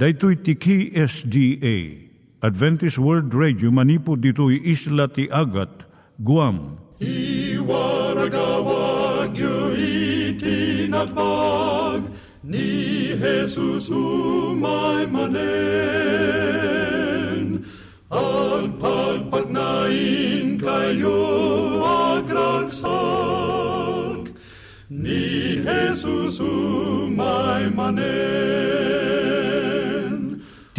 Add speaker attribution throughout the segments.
Speaker 1: Daitui tiki SDA Adventist World Radio manipud ditui isla ti Agat Guam.
Speaker 2: I waragawag yu itinatpag ni Jesus umay manen. Ang pagpagnain kayo agkansak ni Jesus umay manen.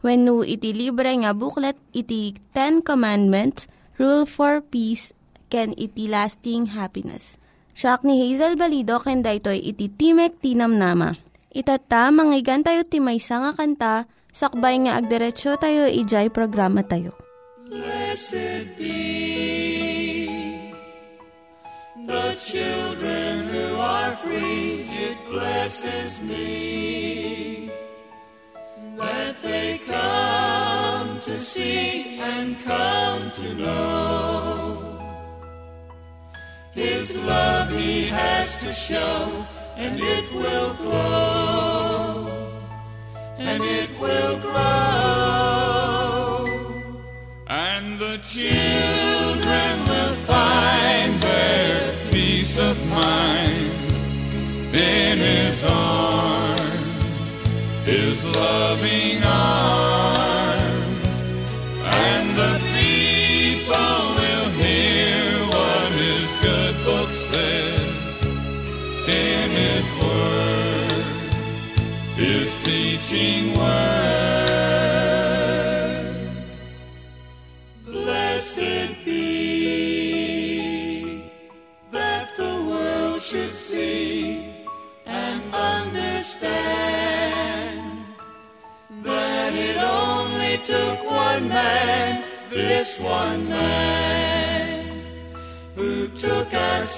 Speaker 3: When no iti libre nga booklet, iti Ten Commandments, Rule for Peace, can iti lasting happiness. Siya ni Hazel Balido, ken daytoy iti Timek Tinam Nama. Itata, manggigan tayo timaysa nga kanta, sakbay nga agderetsyo tayo, ijay programa tayo.
Speaker 2: Blessed be the children who are free. It blesses me that they come to see and come to know. His love He has to show, and it will grow, and it will grow, and the children will find their peace of mind in His arms, loving arms,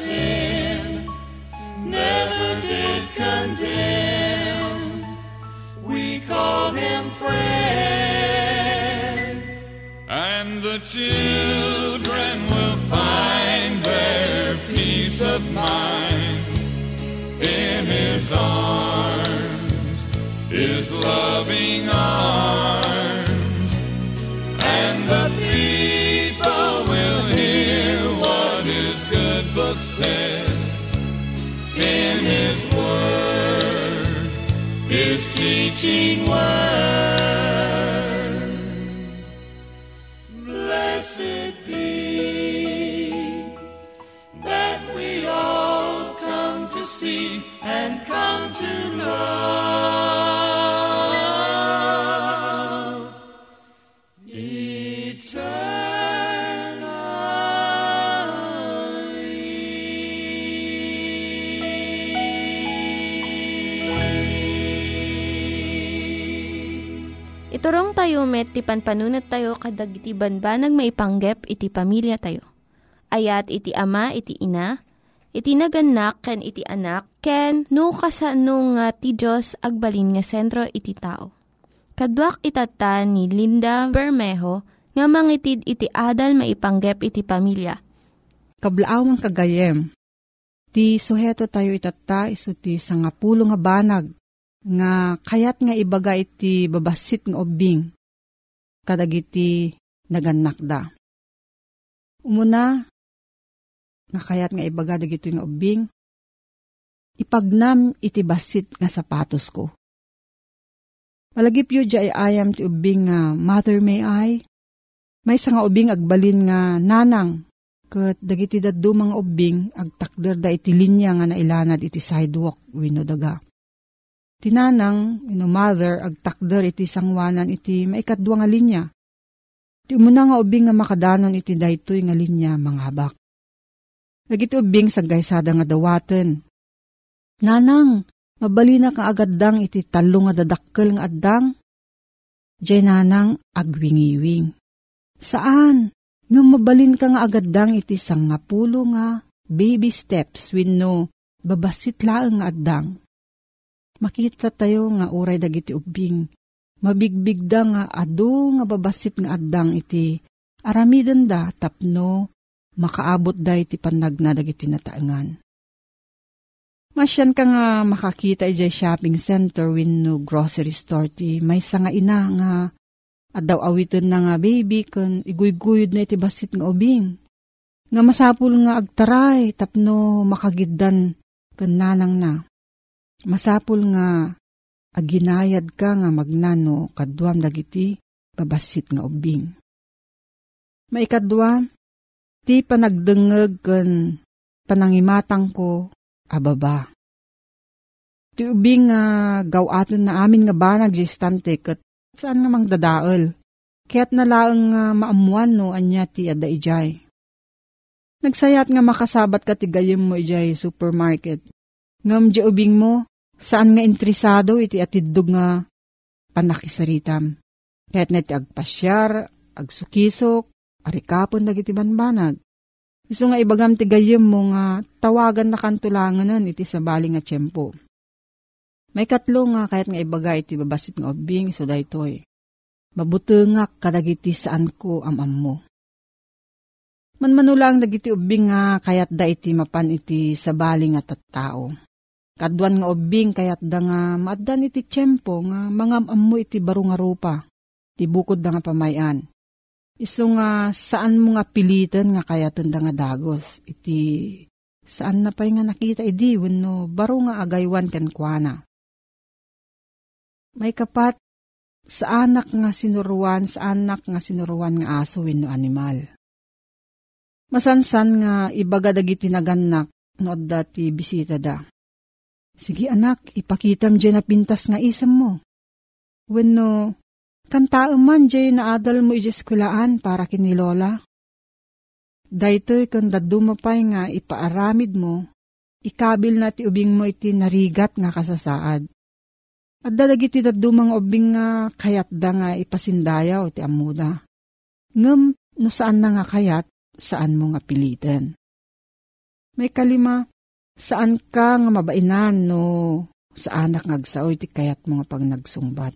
Speaker 2: sin, never did condemn. We called him friend. And the children will find their peace of mind says in his word, his teaching word.
Speaker 3: Iturong tayo met, ti panpanunat tayo kadag iti banbanag maipanggep iti pamilya tayo. Ayat iti ama, iti ina, iti naganak, ken iti anak, ken no kasano nga ti Diyos agbalin nga sentro iti tao. Kaduak itata ni Linda Bermejo nga mangitid iti adal maipanggep iti pamilya.
Speaker 4: Kablaawang kagayem. Ti suheto tayo itata iso ti sangapulo nga banag nga kayat nga ibaga iti babasit nga ubing kadagiti naganak Umuna, nga kayat nga ibaga dagito nga ubing, ipagnam iti basit nga sapatos ko. Malagip yu ay ayam ti ubing nga mother may I, may nga ubing agbalin nga nanang, kat dagiti mga ubing agtakder da iti linya nga nailanad iti sidewalk wino daga. Tinanang, ino mother, agtakder iti sangwanan iti maikadwa nga linya. Ti muna nga ubing nga makadanon iti daytoy nga linya mga habak. Dagiti ubing sa gaysada nga dawaten. Nanang, mabali na ka agaddang iti talo nga dadakkel nga addang. Diyay nanang agwingiwing. Saan? Nga mabalin ka nga agaddang iti sangapulo nga baby steps no babasit laeng nga addang. Makita tayo nga uray dagiti ubing. Mabigbigda nga adu nga babasit nga addang iti aramiden da tapno makaabot da iti panagna dagiti nataangan. Masyan ka nga makakita iti shopping center no grocery store ti may nga ina nga at daw awitin na nga baby kun iguyguyod na iti basit nga ubing. Nga masapul nga agtaray tapno makagiddan kun nanang na. Masapul nga aginayad ka nga magnano kadwam dagiti babasit nga ubing. Maikadwa, ti panagdengeg kun panangimatang ko ababa. Ti ubing nga gawaton na amin nga banag jistante kat Saan nga mang dadaol? Kaya't nalaang nga maamuan no anya ti ada ijay. Nagsayat nga makasabat ka ti gayem mo ijay supermarket. Ngam di ubing mo, saan nga intrisado iti atidog nga panakisaritam. Kaya't na ti agpasyar, agsukisok, arikapon dagiti banbanag. Iso nga ibagam ti gayem mo nga tawagan na kantulanganan iti sabali nga tiyempo. May katlo nga kahit nga ibaga iti babasit nga ubing so daytoy. Mabutengak kadagiti saan ko amam mo. Manmanulang dagiti ubing nga kayat da iti mapan iti sabali nga tattao. Kadwan nga ubing kayat da nga maadan iti tiyempo nga mga ammo iti baro nga rupa. Ti bukod da nga pamayan. Iso nga saan mo nga pilitan nga kayatan da nga dagos. Iti saan na pa'y nga nakita idi wenno baro nga agaywan ken kuana. May kapat sa anak nga sinuruan, sa anak nga sinuruan nga aso wenno animal. Masansan nga ibaga dagiti naganak no dati bisita da. Sige anak, ipakitam dyan na pintas nga isam mo. Wenno, kantaan man dyan na adal mo ijeskulaan para kinilola. Daytoy kung dadumapay nga ipaaramid mo, ikabil na ti ubing mo iti narigat nga kasasaad. At dalagiti dadumang obing nga kayat da nga ipasindayaw ti amuda. Ngem no saan na nga kayat, saan mo nga pilitin. May kalima, saan ka nga mabainan no sa anak nga agsaoy ti kayat mo nga pag nagsungbat.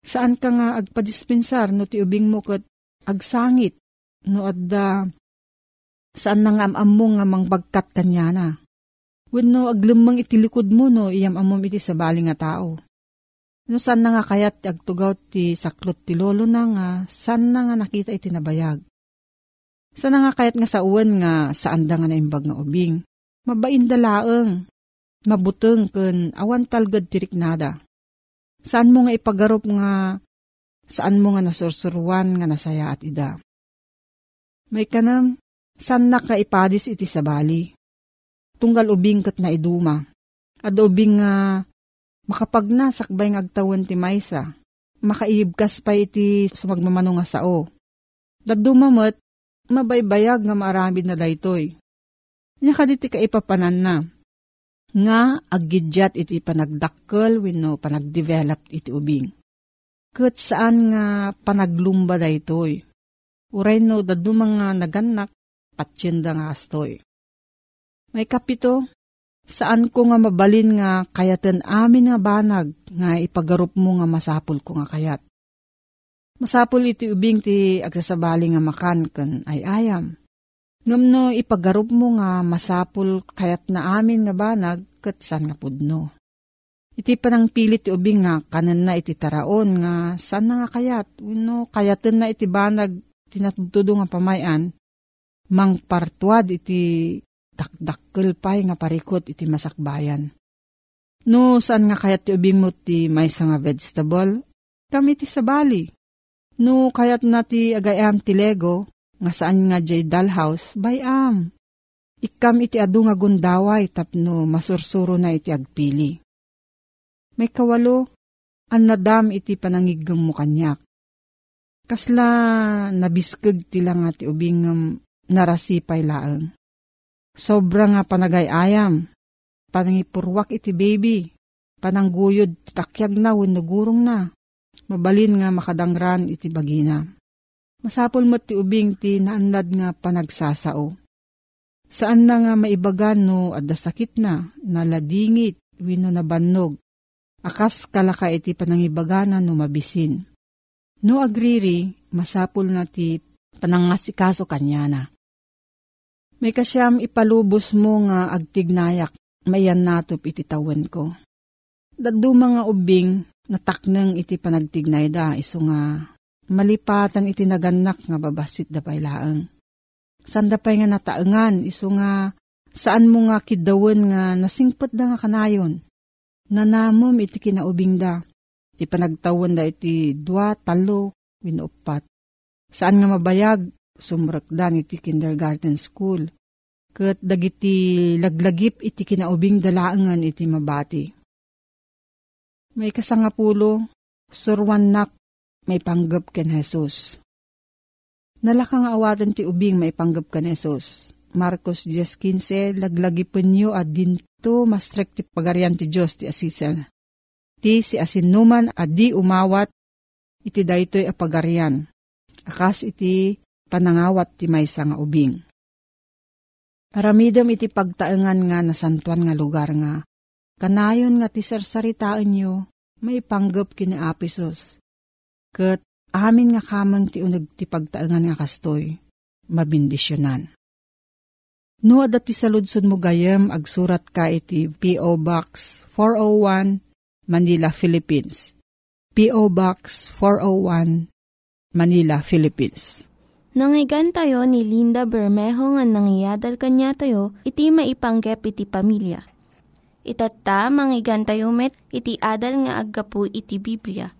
Speaker 4: Saan ka nga agpadispensar no ti ubing mo kat agsangit no adda saan na nga amam mo nga mangbagkat kanya na. Wenno aglumang itilikod mo no iyam amom iti sabali nga tao. No san na nga kayat agtugaw ti saklot ti lolo na nga san na nga nakita iti nabayag. San na nga kayat nga sa uwan nga saan da nga naimbag nga ubing. Mabain dalaeng. Mabuteng ken awan talgad tirik nada. Saan mo nga ipagarop nga saan mo nga nasursuruan nga nasaya at ida. May kanam, san na ka ipadis iti sabali tunggal ubing kat na iduma. At ubing nga uh, makapagna sakbay ng agtawan ti maysa. Makaibkas pa iti sumagmamano nga sao. Dadumamot, mabaybayag nga maramid na daytoy. Nya kaditi ka ipapanan na. Nga aggidyat iti panagdakkel wenno panagdevelop iti ubing. Kat saan nga panaglumba daytoy. Uray no dadumang nga naganak patsyenda nga astoy. May kapito, saan ko nga mabalin nga kayaten amin nga banag nga ipagarup mo nga masapul ko nga kayat. Masapul iti ubing ti agsasabali nga makan kan ay ayam. Ngam no ipagarup mo nga masapul kayat na amin nga banag kat san nga pudno. Iti panang pilit ti ubing nga kanan na iti taraon nga san na nga kayat. Uno, kayaten na iti banag tinatudo nga pamayan. Mang partuad iti dakdakkel pay nga parikot iti masakbayan. No, saan nga kayat ti ubing mo ti may nga vegetable? Kami ti sabali. No, kayat na ti agayam ti lego, nga saan nga jay dalhouse, bayam. Ikam iti adu nga gundaway tapno masursuro na iti agpili. May kawalo, an nadam iti panangigam mo kanyak. Kasla nabiskag tila nga ti ubing narasipay laang. Sobra nga panagayayam, panangipurwak iti baby, panangguyod takyag na wenno gurong na, mabalin nga makadangran iti bagina. Masapol mo ti ubing ti naanlad nga panagsasao. Saan na nga maibagan no adda sakit na, naladingit, wino na bannog, akas kalaka iti panangibagana no mabisin. No agriri, masapul na ti panangasikaso kanya na. May kasyam ipalubos mo nga agtignayak, mayan natop iti tawen ko. Dadu mga ubing, nataknang iti panagtignay da, iso nga malipatan iti naganak nga babasit da pailaang. Sanda pa'y nga nataengan, iso nga saan mo nga kidawen nga nasingpot da nga kanayon. Nanamom iti kinaubing da. Iti panagtawan da iti dua, talo, winupat. Saan nga mabayag, sumrakdan iti kindergarten school. Kat dagiti laglagip iti kinaubing dalaangan iti mabati. May kasangapulo, surwan nak may panggap ken Jesus. Nalakang awatan ti ubing may panggap ken Jesus. Marcos 10.15, laglagipin nyo at dinto mastrek ti pagarian ti Diyos ti asisen. Ti si asinuman at di umawat, iti daytoy a pagarian. Akas iti panangawat ti may nga ubing. Paramidam iti pagtaengan nga nasantuan nga lugar nga. Kanayon nga ti sarsaritaan nyo, may panggap kini Apisos Kat amin nga kamang ti unag ti pagtaangan nga kastoy, mabindisyonan. No, dati sa ludson mo gayam, agsurat ka iti P.O. Box 401, Manila, Philippines. P.O. Box 401, Manila, Philippines.
Speaker 3: Nangyigan tayo ni Linda Bermejo nga nangyadal kanya tayo, iti maipanggep iti pamilya. Itatta, manggigan tayo met, iti adal nga aggapu iti Biblia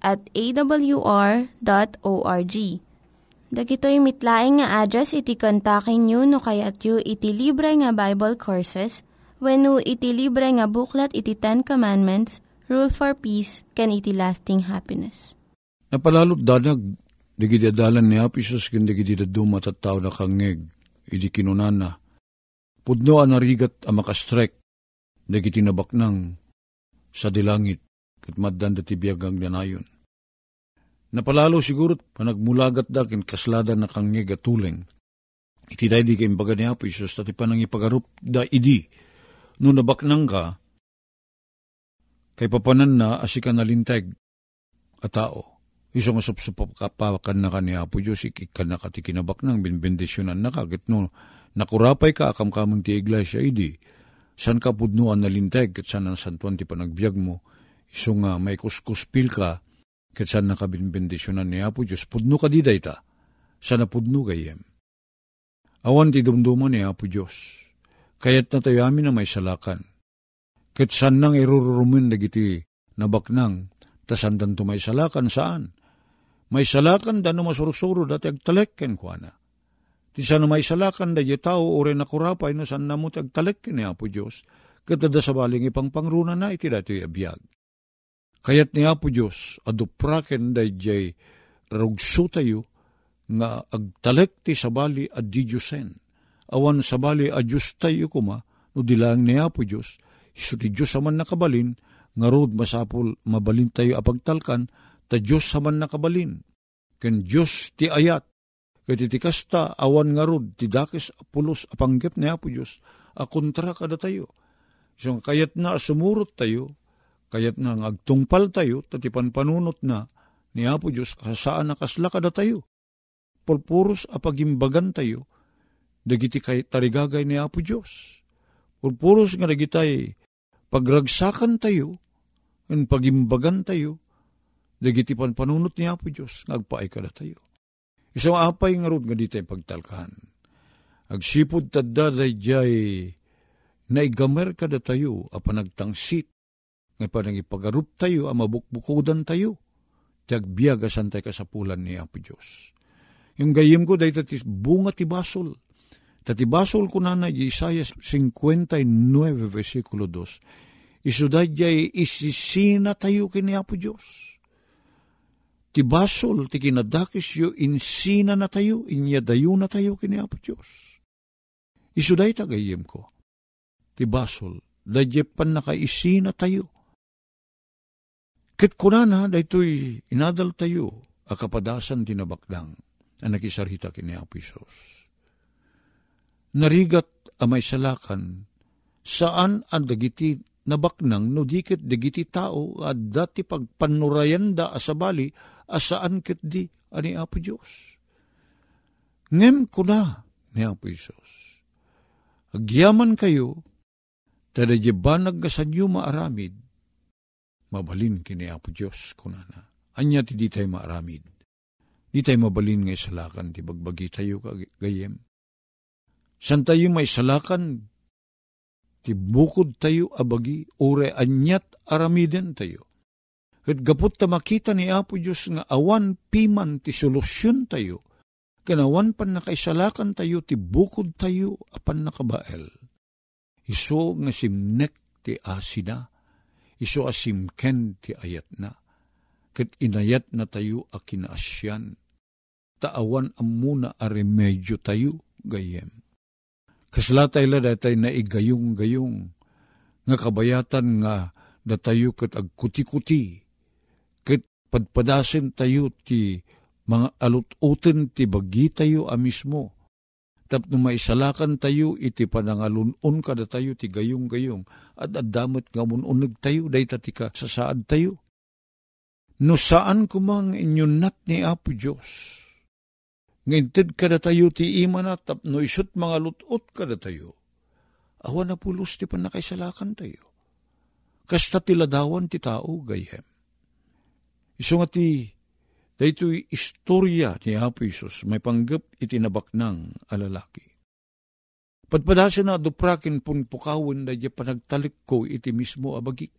Speaker 3: at awr.org. Dagitoy mitlaing nga address iti kontakin nyo no kayat yu iti libre nga Bible Courses when no iti libre nga buklat iti Ten Commandments, Rule for Peace, can iti lasting happiness.
Speaker 1: Napalalot danag, digiti adalan ni Apisos kin digiti dadu matataw na kangeg, iti kinunana. Pudno ang narigat ang makastrek, digiti nabaknang sa dilangit, kat maddan dati biyagang danayon. Napalalo siguro panagmulagat da kin kaslada na kang nga tuleng. Iti day di kayong baga ni Apo Isus, tati panang ipagarup da idi. No nabaknang ka, kay papanan na asika nalinteg a tao. Iso nga supsupakan na ka ni Apo Diyos, ikikan na ka ti kinabaknang binbendisyonan na ka. Git nakurapay ka akam kamang ti iglesia idi. San ka pudnuan nalinteg, kat san ang santuan ti panagbiag mo, iso nga may kuskuspil ka, ket san nakabinbendisyonan ni Apo Diyos, pudno ka di dayta, sana pudno kayem. Awan ti dumduman ni Apo Diyos, kayat na tayo amin na may salakan. Ket san nang irururumin dagiti nabaknang, tasandan to may salakan saan? May salakan da no masursuro dati agtalekken kwa na. Ti sana may salakan da tao ore na kurapay no san namot agtalekken ni Apo Diyos, katada sa baling ipang pangruna na iti dati abiyag. Kayat ni Apo Diyos, adupraken day jay rugso tayo, nga agtalek ti sabali at di Diyosen. awan sabali a Diyos tayo kuma, no dilang niya po Diyos, iso ti Diyos saman nakabalin, nga rod masapol mabalin tayo apagtalkan, ta Diyos saman nakabalin. Ken Diyos ti ayat, ket iti kasta awan nga rod ti dakes pulos apanggep niya po Diyos, a kontra kada tayo. So kayat na sumurot tayo, kayat na agtungpal tayo, tatipan panunot na, ni Apo Diyos, saan nakasla kada tayo. Purpuros apagimbagan tayo, dagiti kay tarigagay ni Apo Diyos. Purpuros nga dagitay pagragsakan tayo, en pagimbagan tayo, dagiti pan panunot ni Apo Diyos, ngagpaay kada tayo. Isang apay nga rod nga di pagtalkan. Agsipod tadda day jay naigamer kada tayo, apan nagtangsit, nga pa ipagarup tayo, ang mabukbukudan tayo, tagbiag asantay kasapulan ni Apo Diyos. Yung gayim ko, dahi tatis bunga ti basol, Tatibasol ko na na Isaiah 59 versikulo 2. Isuday jay isisina tayo kini Apo Diyos. Tibasol ti kinadakis yo insina na tayo, inyadayo na tayo kini Apo Diyos. Isuday tagayim ko. Tibasol, dadye pan nakaisina tayo. Kit kunana, daytoy inadal tayo, akapadasan tinabakdang, ang nakisarita kini Apo Isos narigat amay salakan, saan ang dagiti nabaknang no dikit dagiti tao at dati pagpanurayanda asabali asaan kit di ani Apo Diyos. Ngem ko na ni Apo Isos. Agyaman kayo, tada banag kasanyo maaramid, mabalin kini Apo Diyos kunana. Anya ti di tayo maaramid. Di tayo mabalin nga salakan ti bagbagi tayo kagayem. San tayo may salakan, ti bukod tayo abagi, ure anyat aramiden tayo. At gapot ta makita ni Apo Diyos nga awan piman ti solusyon tayo, kanawan pan nakaisalakan tayo, ti bukod tayo, apan nakabael. Iso nga simnek ti asina, iso asimken ti ayat na, kat inayat na tayo a kinaasyan, taawan amuna a remedyo tayo, gayem. Kaslatay la datay na igayong-gayong, nga kabayatan nga datayo kat agkuti-kuti, kat padpadasin tayo ti mga alut-uten ti bagi tayo a mismo, tap no maisalakan tayo iti panangalunon kada tayo ti gayong-gayong, at adamat nga mununig tayo, day ti sasaad tayo. No saan kumang inyong nat ni Apo Diyos, Ngintid kada tayo ti ima na tapno isot mga lutot kada tayo. Awan na pulos ti panakaisalakan tayo. Kasta tiladawan ti tao gayem. Iso nga daytoy istorya ni Apo Isus may panggap itinabak ng alalaki. Padpadasin na duprakin pun pukawin da panagtalik ko iti mismo abagik.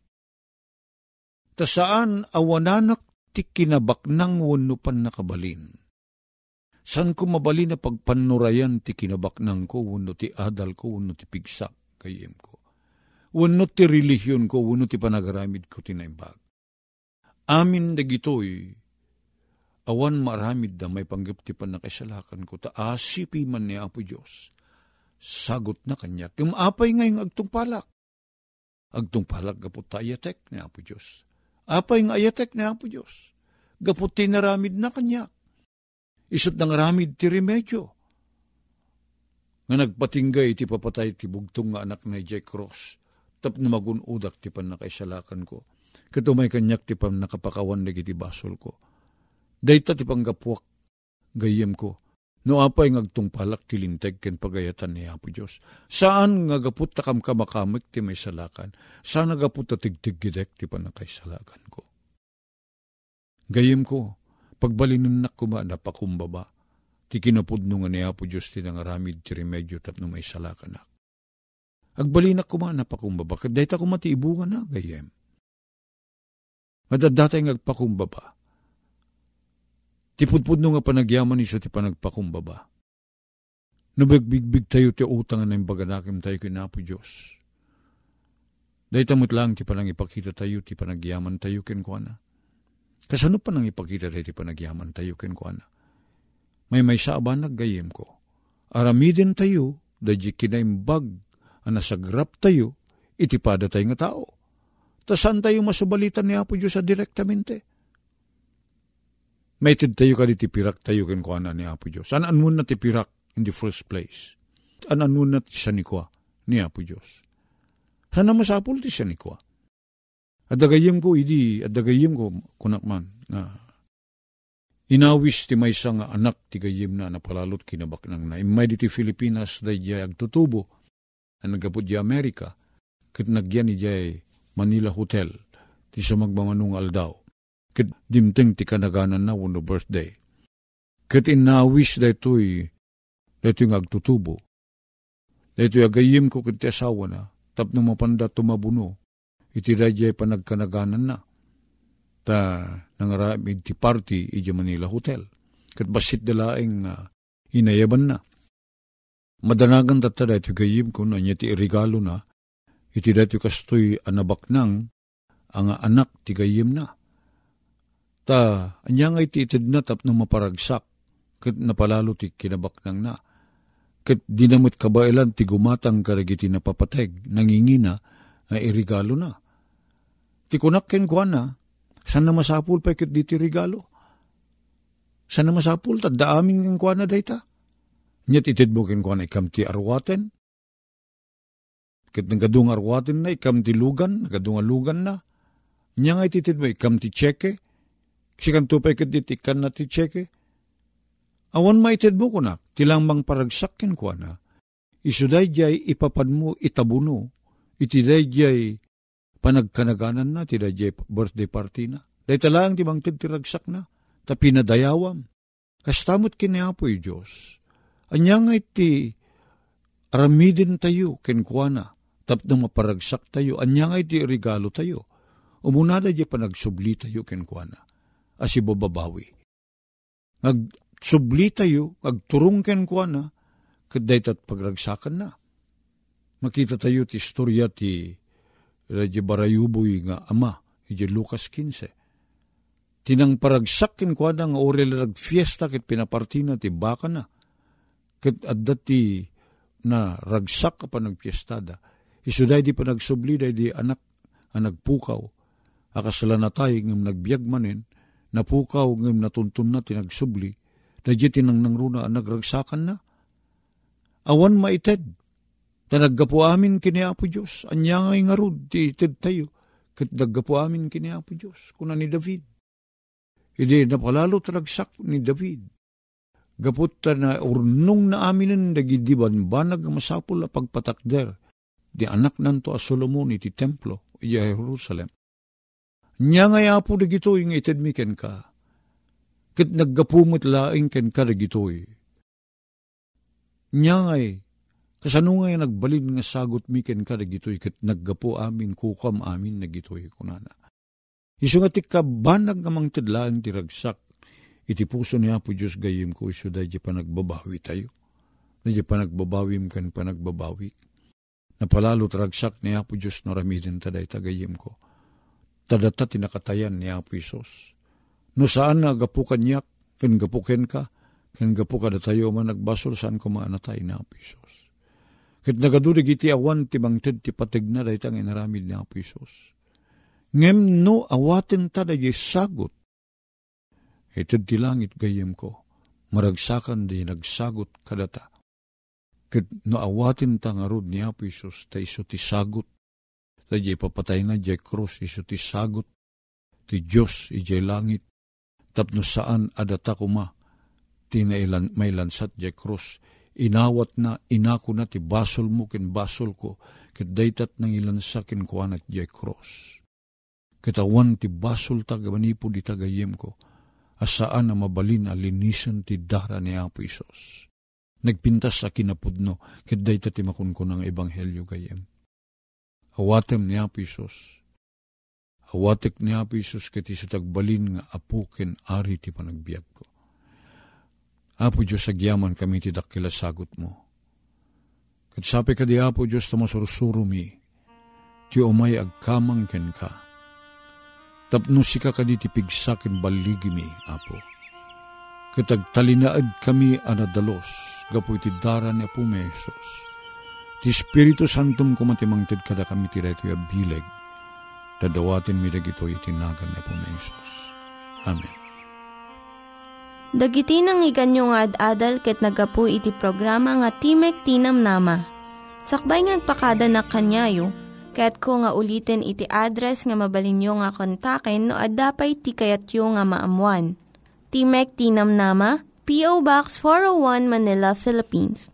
Speaker 1: Ta saan awananak ti kinabak ng wanupan nakabalin San ko mabali na pagpanurayan ti kinabaknang ko, wano ti adal ko, wano ti pigsak kayem ko. Wano ti relihiyon ko, wano ti panagaramid ko tinaimbag. Amin dagitoy, awan maramid da may panggap ti panakisalakan ko, taasipi man ni Apo Diyos. Sagot na kanya, kumapay ngayong agtungpalak. Agtungpalak gapot ta ayatek ni Apo Diyos. Apay nga ayatek ni Apo Diyos. Gapot tinaramid na kanya isot ng ramid ti remedyo. Nga nagpatinggay ti papatay ti bugtong nga anak na Jack Cross, tap na magunudak ti pan nakaisalakan ko. Katumay kanyak ti pan nakapakawan na basol ko. Dayta ti panggapuak, gayem ko, no apay ngagtungpalak ti linteg ken pagayatan ni Apo Diyos. Saan nga gaput takam kamakamik ti may salakan? Saan nga gaput ta tigtiggidek ti panakaisalakan ko? Gayem ko, Pagbalinan nak kuma napakumbaba. Ti kinapudno nga niya po Diyos ti nangaramid ti remedyo tapno may salaka na. Agbalinak kuma napakumbaba. Kadayta kuma ti ibunga na gayem. Madadatay nga agpakumbaba. Ti pudpudno nga panagyaman iso ti panagpakumbaba. Nabagbigbig tayo ti utang na imbaganakim tayo kinapo Diyos. Dahil tamot lang ti panang ipakita tayo, ti panagyaman tayo kinkwana. Kasano pa nang ipakita tayo panagyaman tayo ken ko ana. May may sa aban naggayem ko. Aramidin tayo, dadya kinaimbag, ang nasagrap tayo, itipada tayo nga tao. Ta saan tayo masubalitan ni Apo Diyos sa direktamente? May tid tayo ka di tipirak tayo ken kuana ni Apo Diyos. Anan mo na tipirak in the first place? Anan mo na ti siya ni kwa ni Apo Diyos? Sana masapul ti siya ni kwa? Adagayim ko, idi, adagayim ko, kunakman, na inawis ti may nga anak ti gayim na napalalot kinabak nang na. Imay di ti Filipinas da jay agtutubo, na nagapod di Amerika, kit nagyan ni jay Manila Hotel, ti sa magmamanungal daw. Kit dimting ti kanaganan na wano birthday. Kit inawis da ito'y, da ito'y agtutubo. Da ito'y agayim ko kit ti asawa na, tap na mapanda tumabuno, iti radya panagkanaganan na. Ta nangaramid ti party iti Manila Hotel. Kat basit dalaing uh, inayaban na. Madanagan tata dati gayim ko na niya ti regalo na, iti dati kastoy anabak nang ang anak ti gayim na. Ta, anya nga iti itid na tap na maparagsak, kat napalalo ti kinabak nang na. Kat dinamit kabailan ti gumatang karagiti napapateg, nangingina, nga irigalo na. Ti kunak ken kuan na, san na masapul pa ket diti regalo? San na masapul ta da aming ken kuan na dayta? Nyet itid mo ken kuan ikam ti arwaten? Ket nagadung arwaten na ikam ti lugan, nagadung lugan na. Nya nga ititid mo ikam ti cheke? Sikan tupay ket diti kan na ti cheke? Awan maitid mo kunak, tilang mang paragsak ken kuan na. Isuday jay ipapad mo itabuno, itiday jay panagkanaganan na, ti dayjay birthday party na. Day talang ti bangtid ti ragsak na, ta pinadayawam. Kastamot kiniapoy Diyos. Anya nga iti aramidin tayo kenkwana, tapno maparagsak tayo, anya nga iti regalo tayo. Umunada di panagsubli tayo kenkwana, asi bababawi. Nagsubli tayo, agturong kenkwana, kaday tat pagragsakan na. Makita tayo ti istorya ti Radyo barayuboy nga ama, iti Lucas 15. Tinang paragsakin kwa nga orel rag fiesta kit pinapartina ti baka na. Kit adda ti na ragsak ka pa nagpiestada. Isuday di pa nagsubli day di anak ang nagpukaw. Akasala na tayo ngam nagbiag manin, napukaw ngam natuntun na tinagsubli. Dadya tinang nangruna ang nagragsakan na. Awan maited, Tanaggapo amin kini Apo Diyos. Anya nga ngarud, ti ited tayo. Kat daggapo amin kini Apo Diyos. Kuna ni David. Hindi napalalo talagsak ni David. Gapot na urnong na aminin dagidiban banag masapul a pagpatakder. Di anak nanto a Solomon iti templo, iya Jerusalem. Nya nga apo dagito yung ited mi ken ka. Kat naggapumot laing ken ka dagitoy. Nya nga Kasano nga nagbalin nga sagot mi ken ka dagitoy ket naggapo amin kukam amin nagitoy kunana. Isu nga ti kabanag nga mang tidlaang tiragsak iti puso ni Apo Diyos gayim ko isu da pa nagbabawi tayo. Dadya pa nagbabawim kan pa nagbabawi. Napalalo tragsak ni Apo Diyos no ramidin taday tagayim ko. Tadata tinakatayan ni Apo Isos. No saan na gapu kanyak, kan gapuken ka, kan gapu kada tayo man nagbasol saan ko maanatay ni Apo Isos. Ket nagadurig iti awan ti bangted ti patig na daytang inaramid ni Apo Isos. Ngem no awaten ta da sagot. Itid ti langit gayem ko, maragsakan di nagsagot kadata. Ket no awaten ta nga rod ni Apo Isos, ta iso ti sagot. Ta di papatay na di krus, iso ti sagot. Ti Diyos ijay langit. Tapno saan adata kuma, ti nailan, may lansat di krus inawat na inako na ti basol mo ken basol ko ket daytat nang ilansa ken kuanat jay cross. Ketawan ti basol ta manipo di tagayem ko asaan na mabalin a linisan ti dara ni Apo Isos. Nagpintas sa kinapudno ket dayta ti makunkun ng ebanghelyo gayem. Awatem ni Apo Isos. Awatek ni Apo Isos iso tagbalin nga apo ken ari ti panagbiag ko Apo Diyos, agyaman kami ti dakila sagot mo. Kat sapi ka di Apo Diyos, tamasurusuro mi, ti umay agkamang ken ka. Tapno si ka kadi ti pigsakin baligi mi, Apo. Katag talinaad kami anadalos, gapo iti dara ni Apo Mesos. Ti Espiritu Santum kumatimangtid kada kami ti reto bileg. Tadawatin mi dagito itinagan na po na. Amen.
Speaker 3: Dagiti nang iganyo nga ad-adal ket nagapu iti programa nga Timek Tinam Nama. Sakbay ngagpakada na kanyayo, ket ko nga ulitin iti address nga mabalinyo nga kontaken no ad-dapay tikayatyo nga maamuan. Timek Tinam Nama, P.O. Box 401 Manila, Philippines.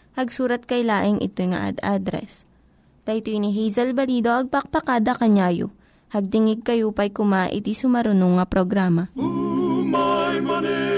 Speaker 3: Hagsurat kay laing ito nga ad address. Daytoy ni Hazel Balido agpakpakada kanyayo. Hagdingig kayo pa'y kuma iti sumarunong nga programa. Ooh, my money.